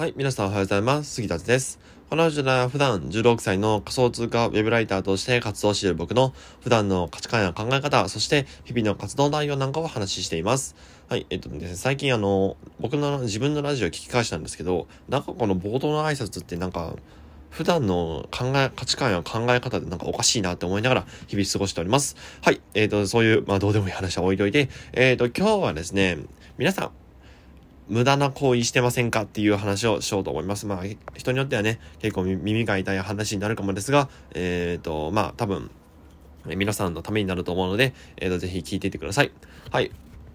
はい、皆さんおはようございます。杉田です。このラジオでは普段16歳の仮想通貨ウェブライターとして活動している僕の普段の価値観や考え方、そして日々の活動内容なんかを話しています。はい、えっとですね、最近あの、僕の自分のラジオを聞き返したんですけど、なんかこの冒頭の挨拶ってなんか、普段の考え、価値観や考え方でなんかおかしいなって思いながら日々過ごしております。はい。えっ、と、そういう、まあどうでもいい話は置いといて、えっ、と、今日はですね、皆さん、無駄な行為してませんかっていう話をしようと思います。まあ、人によってはね、結構耳が痛い話になるかもですが、えっ、ー、と、まあ、多分、皆さんのためになると思うので、えっ、ー、と、ぜひ聞いていってください。はい。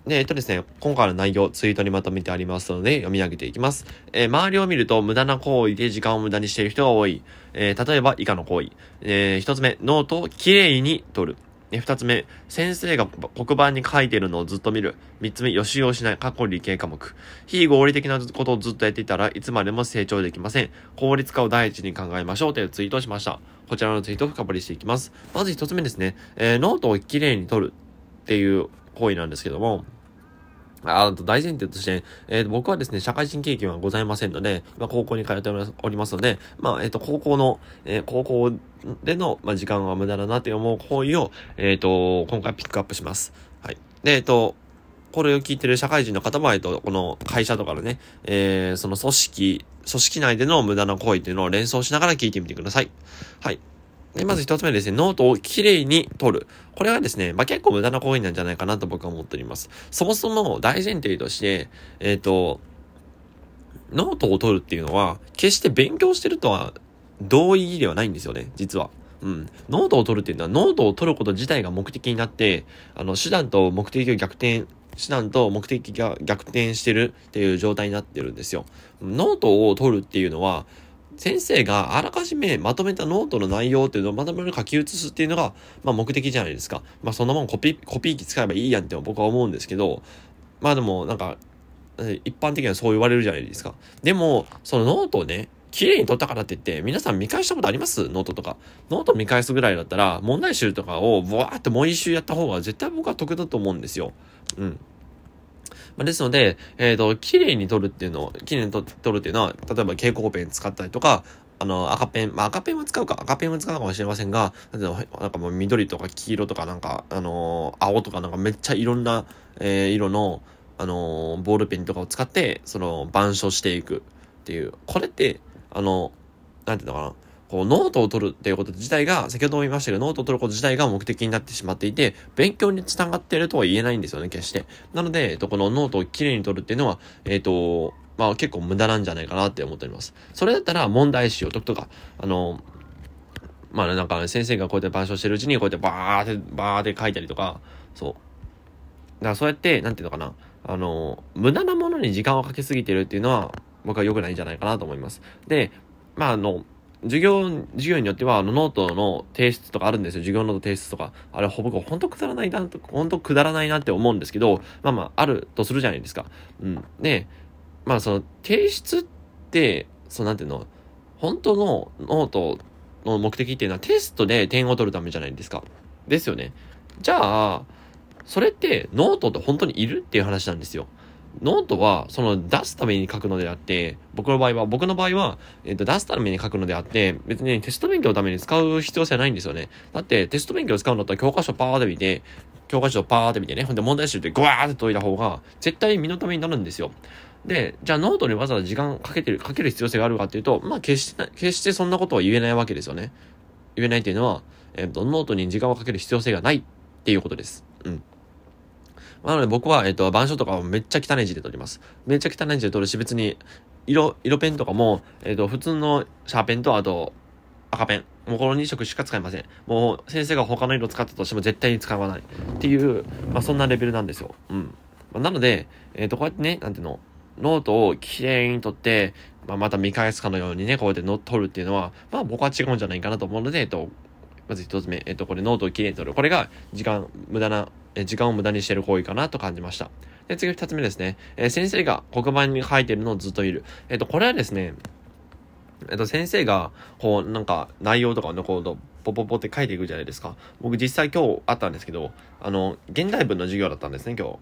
で、えっとですね、今回の内容、ツイートにまとめてありますので、読み上げていきます。えー、周りを見ると無駄な行為で時間を無駄にしている人が多い。えー、例えば以下の行為。えー、一つ目、ノートをきれいに取る。二つ目、先生が黒板に書いてるのをずっと見る。三つ目、予習をしない、過去理系科目。非合理的なことをずっとやっていたらいつまでも成長できません。効率化を第一に考えましょうというツイートをしました。こちらのツイートを深掘りしていきます。まず一つ目ですね、えー、ノートをきれいに取るっていう行為なんですけども、あと大前提として、えー、僕はですね、社会人経験はございませんので、まあ、高校に通っておりますので、まあ、えっ、ー、と、高校の、えー、高校での、まあ、時間が無駄だなって思う行為を、えっ、と、今回ピックアップします。はい。で、えっ、と、これを聞いてる社会人の方も、えっと、この会社とかのね、えー、その組織、組織内での無駄な行為っていうのを連想しながら聞いてみてください。はい。で、まず一つ目ですね、ノートをきれいに取る。これはですね、まあ、結構無駄な行為なんじゃないかなと僕は思っております。そもそも大前提として、えっ、ー、と、ノートを取るっていうのは、決して勉強してるとは同義ではないんですよね、実は。うん。ノートを取るっていうのは、ノートを取ること自体が目的になって、あの、手段と目的を逆転、手段と目的が逆転してるっていう状態になってるんですよ。ノートを取るっていうのは、先生があらかじめまとめたノートの内容っていうのをまとめる書き写すっていうのが、まあ目的じゃないですか。まあそんなもんコピー、コピー機使えばいいやんって僕は思うんですけど、まあでもなんか、一般的にはそう言われるじゃないですか。でも、そのノートをね、綺麗に取ったからって言って、皆さん見返したことあります？ノートとか。ノート見返すぐらいだったら、問題集とかをブワーってもう一周やった方が絶対僕は得だと思うんですよ。うん。まあ、ですので、えっ、ー、と、綺麗に取るっていうのを、綺麗に取るっていうのは、例えば蛍光ペン使ったりとか、あの、赤ペン、まあ、赤ペンは使うか、赤ペンは使うかもしれませんが、なんかもう緑とか黄色とかなんか、あのー、青とかなんかめっちゃいろんな、えー、色の、あのー、ボールペンとかを使って、その、板書していくっていう。これって、あの、なんていうのかな。こう、ノートを取るっていうこと自体が、先ほども言いましたけど、ノートを取ること自体が目的になってしまっていて、勉強につながっているとは言えないんですよね、決して。なので、えっと、このノートをきれいに取るっていうのは、えっと、まあ結構無駄なんじゃないかなって思っております。それだったら問題集を解くとか、あの、まあなんかね先生がこうやって板書してるうちにこうやってバーって、バーって書いたりとか、そう。だからそうやって、なんていうのかな、あの、無駄なものに時間をかけすぎてるっていうのは、僕は良くないんじゃないかなと思います。で、まああの、授業、授業によっては、あの、ノートの提出とかあるんですよ。授業ノート提出とか。あれ、ほぼ、ほんとくだらないな、ほんとくだらないなって思うんですけど、まあまあ、あるとするじゃないですか。うん。で、まあ、その、提出って、その、なんていうの、本当のノートの目的っていうのはテストで点を取るためじゃないですか。ですよね。じゃあ、それってノートって本当にいるっていう話なんですよ。ノートは、その出すために書くのであって、僕の場合は、僕の場合は、えっ、と、出すために書くのであって、別にテスト勉強のために使う必要性はないんですよね。だって、テスト勉強使うんだったら教科書パーって見て、教科書パーって見てね、ほんで問題集でグワーって解いた方が、絶対身のためになるんですよ。で、じゃあノートにわざわざ時間かけてる、かける必要性があるかっていうと、まあ決して、決してそんなことは言えないわけですよね。言えないっていうのは、えっ、と、ノートに時間をかける必要性がないっていうことです。うん。なので僕は、えっ、と、板書とかをめっちゃ汚い字で取ります。めっちゃ汚い字で取るし、別に、色、色ペンとかも、えっ、と、普通のシャーペンと、あと、赤ペン。もうこの2色しか使いません。もう先生が他の色使ったとしても絶対に使わない。っていう、まあそんなレベルなんですよ。うん。まあ、なので、えっ、と、こうやってね、なんていうの、ノートをきれいに取って、まあ、また見返すかのようにね、こうやってノ取るっていうのは、まあ僕は違うんじゃないかなと思うので、えっと、まず一つ目、えっと、これノートをきれいに取る。これが時間、無駄な、え時間を無駄にしている行為かなと感じました。で、次二つ目ですね。え、先生が黒板に書いてるのをずっと見る。えっと、これはですね、えっと、先生が、こう、なんか、内容とかのこう、ポポポって書いていくじゃないですか。僕実際今日あったんですけど、あの、現代文の授業だったんですね、今日。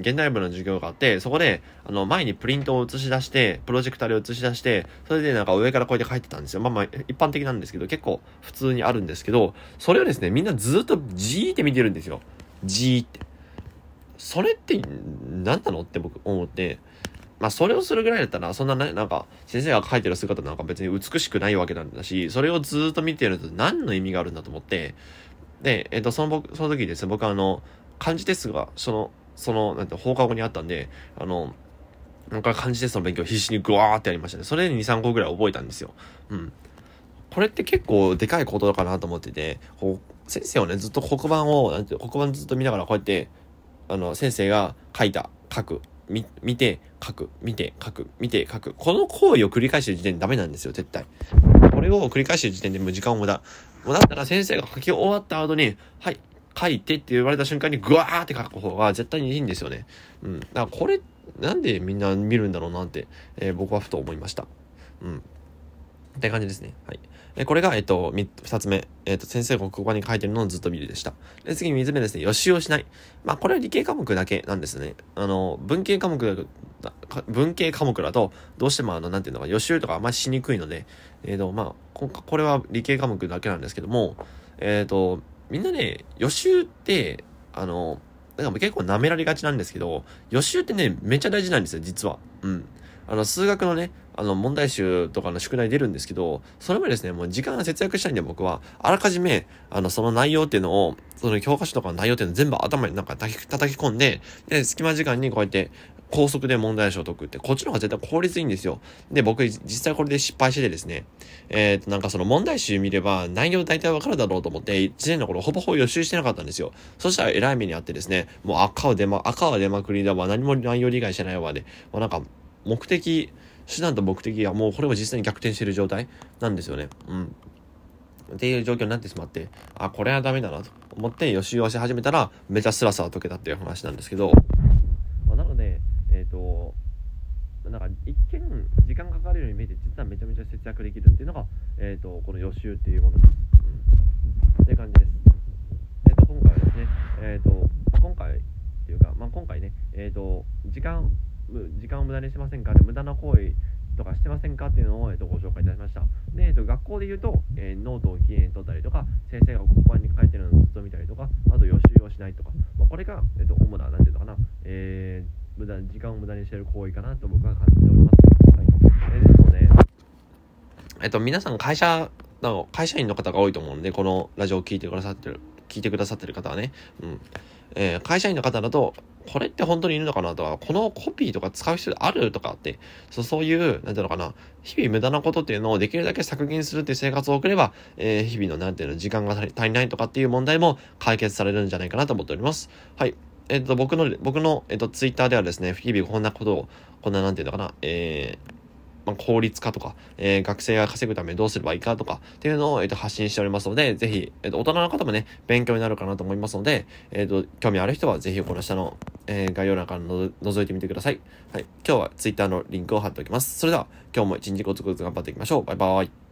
現代文の授業があって、そこで、あの、前にプリントを映し出して、プロジェクターで映し出して、それでなんか上からこうやって書いてたんですよ。まあまあ、一般的なんですけど、結構普通にあるんですけど、それをですね、みんなずっとじーって見てるんですよ。じーって。それって何なの？って僕思って、まあそれをするぐらいだったら、そんなね、なんか、先生が書いてる姿なんか別に美しくないわけなんだし、それをずっと見てると何の意味があるんだと思って、で、えっ、と、その僕、その時ですね、僕はあの、漢字テストが、その、その、なんて、放課後にあったんで、あの、なんか漢字テストの勉強必死にグワーってやりましたね。それで2、3個ぐらい覚えたんですよ。うん。これって結構でかいことかなと思ってて、こう先生はね、ずっと黒板を、なんて黒板ずっと見ながらこうやって、あの、先生が書いた、書く、み、見て、書く、見て、書く、見て、書く。この行為を繰り返してる時点でダメなんですよ、絶対。これを繰り返してる時点でもう時間を無駄。もうだったら先生が書き終わった後に、はい、書いてって言われた瞬間にグワーって書く方が絶対にいいんですよね。うん。だからこれ、なんでみんな見るんだろうなって、えー僕はふと思いました。うん。って感じですね。はい。えこれが、えっ、と、二つ目。えっ、と、先生が黒板に書いてるのをずっと見るでした。で、次、三つ目ですね。予習をしない。まあ、これは理系科目だけなんですね。あの、文系科目だ、か文系科目だと、どうしてもあの、なんていうのか、予習とかあんまりしにくいので、えっ、と、まあ、ここれは理系科目だけなんですけども、えっ、と、みんなね、予習って、あの、なんか結構舐められがちなんですけど、予習ってね、めっちゃ大事なんですよ、実は。うん。あの、数学のね、あの、問題集とかの宿題出るんですけど、それもですね、もう時間が節約したいんで僕は、あらかじめ、あの、その内容っていうのを、その教科書とかの内容っていうのを全部頭になんか叩き叩き込んで、で、隙間時間にこうやって、高速で問題集を解くって、こっちの方が絶対効率いいんですよ。で、僕、実際これで失敗しててですね、えっ、と、なんかその問題集見れば内容大体わかるだろうと思って、1年の頃ほぼほぼ予習してなかったんですよ。そしたら偉い目にあってですね、もう赤は出ま、赤は出まくりだわ、何も内容理解してないわで、もうなんか、目的、手段と目的がもうこれも実際に逆転してる状態なんですよね。うん。っていう状況になってしまって、あ、これはダメだなと思って予習をし始めたら、めちゃスラスラ解けたっていう話なんですけど、まあなので、えっ、と、なんか一見時間かかるように見えて実はめちゃめちゃ節約できるっていうのが、えっ、と、この予習っていうものです。うん。っていう感じです。えっ、と、今回はですね、えっ、と、ま今回っていうか、まあ、今回ね、えっ、と、時間、時間を無駄にしませんか？で無駄な行為とかしてませんか？っていうのを、えー、とご紹介いたしました。で、えー、と学校で言うと、えーノートをきれいに取ったりとか、先生が黒板に書いてるのをずっと見たりとか、あと予習をしないとか、まあ、これが、えー、と主な、なんていうのかな、えー無駄、時間を無駄にしてる行為かなと僕は感じております。はい。えーですので、えっと、皆さん会社の、会社員の方が多いと思うんで、このラジオを聞いてくださってる、聞いてくださってる方はね、うん。えー会社員の方だと、これって本当にいるのかなとか、このコピーとか使う必要あるとかって、そうそういう、なんていうのかな、日々無駄なことっていうのをできるだけ削減するっていう生活を送れば、えー日々のなんていうの、時間が足りないとかっていう問題も解決されるんじゃないかなと思っております。はい。えっ、と、僕の、僕の、えっ、と、ツイッターではですね、日々こんなことを、こんななんていうのかな、えーまあ、効率化とか、えー学生が稼ぐためにどうすればいいかとかっていうのを、えっと発信しておりますので、ぜひ、えっと大人の方もね、勉強になるかなと思いますので、えっと興味ある人はぜひこの下の、えー概要欄からの覗いてみてください。はい。今日は Twitter のリンクを貼っておきます。それでは、今日も一日ごつごつ頑張っていきましょう。バイバーイ。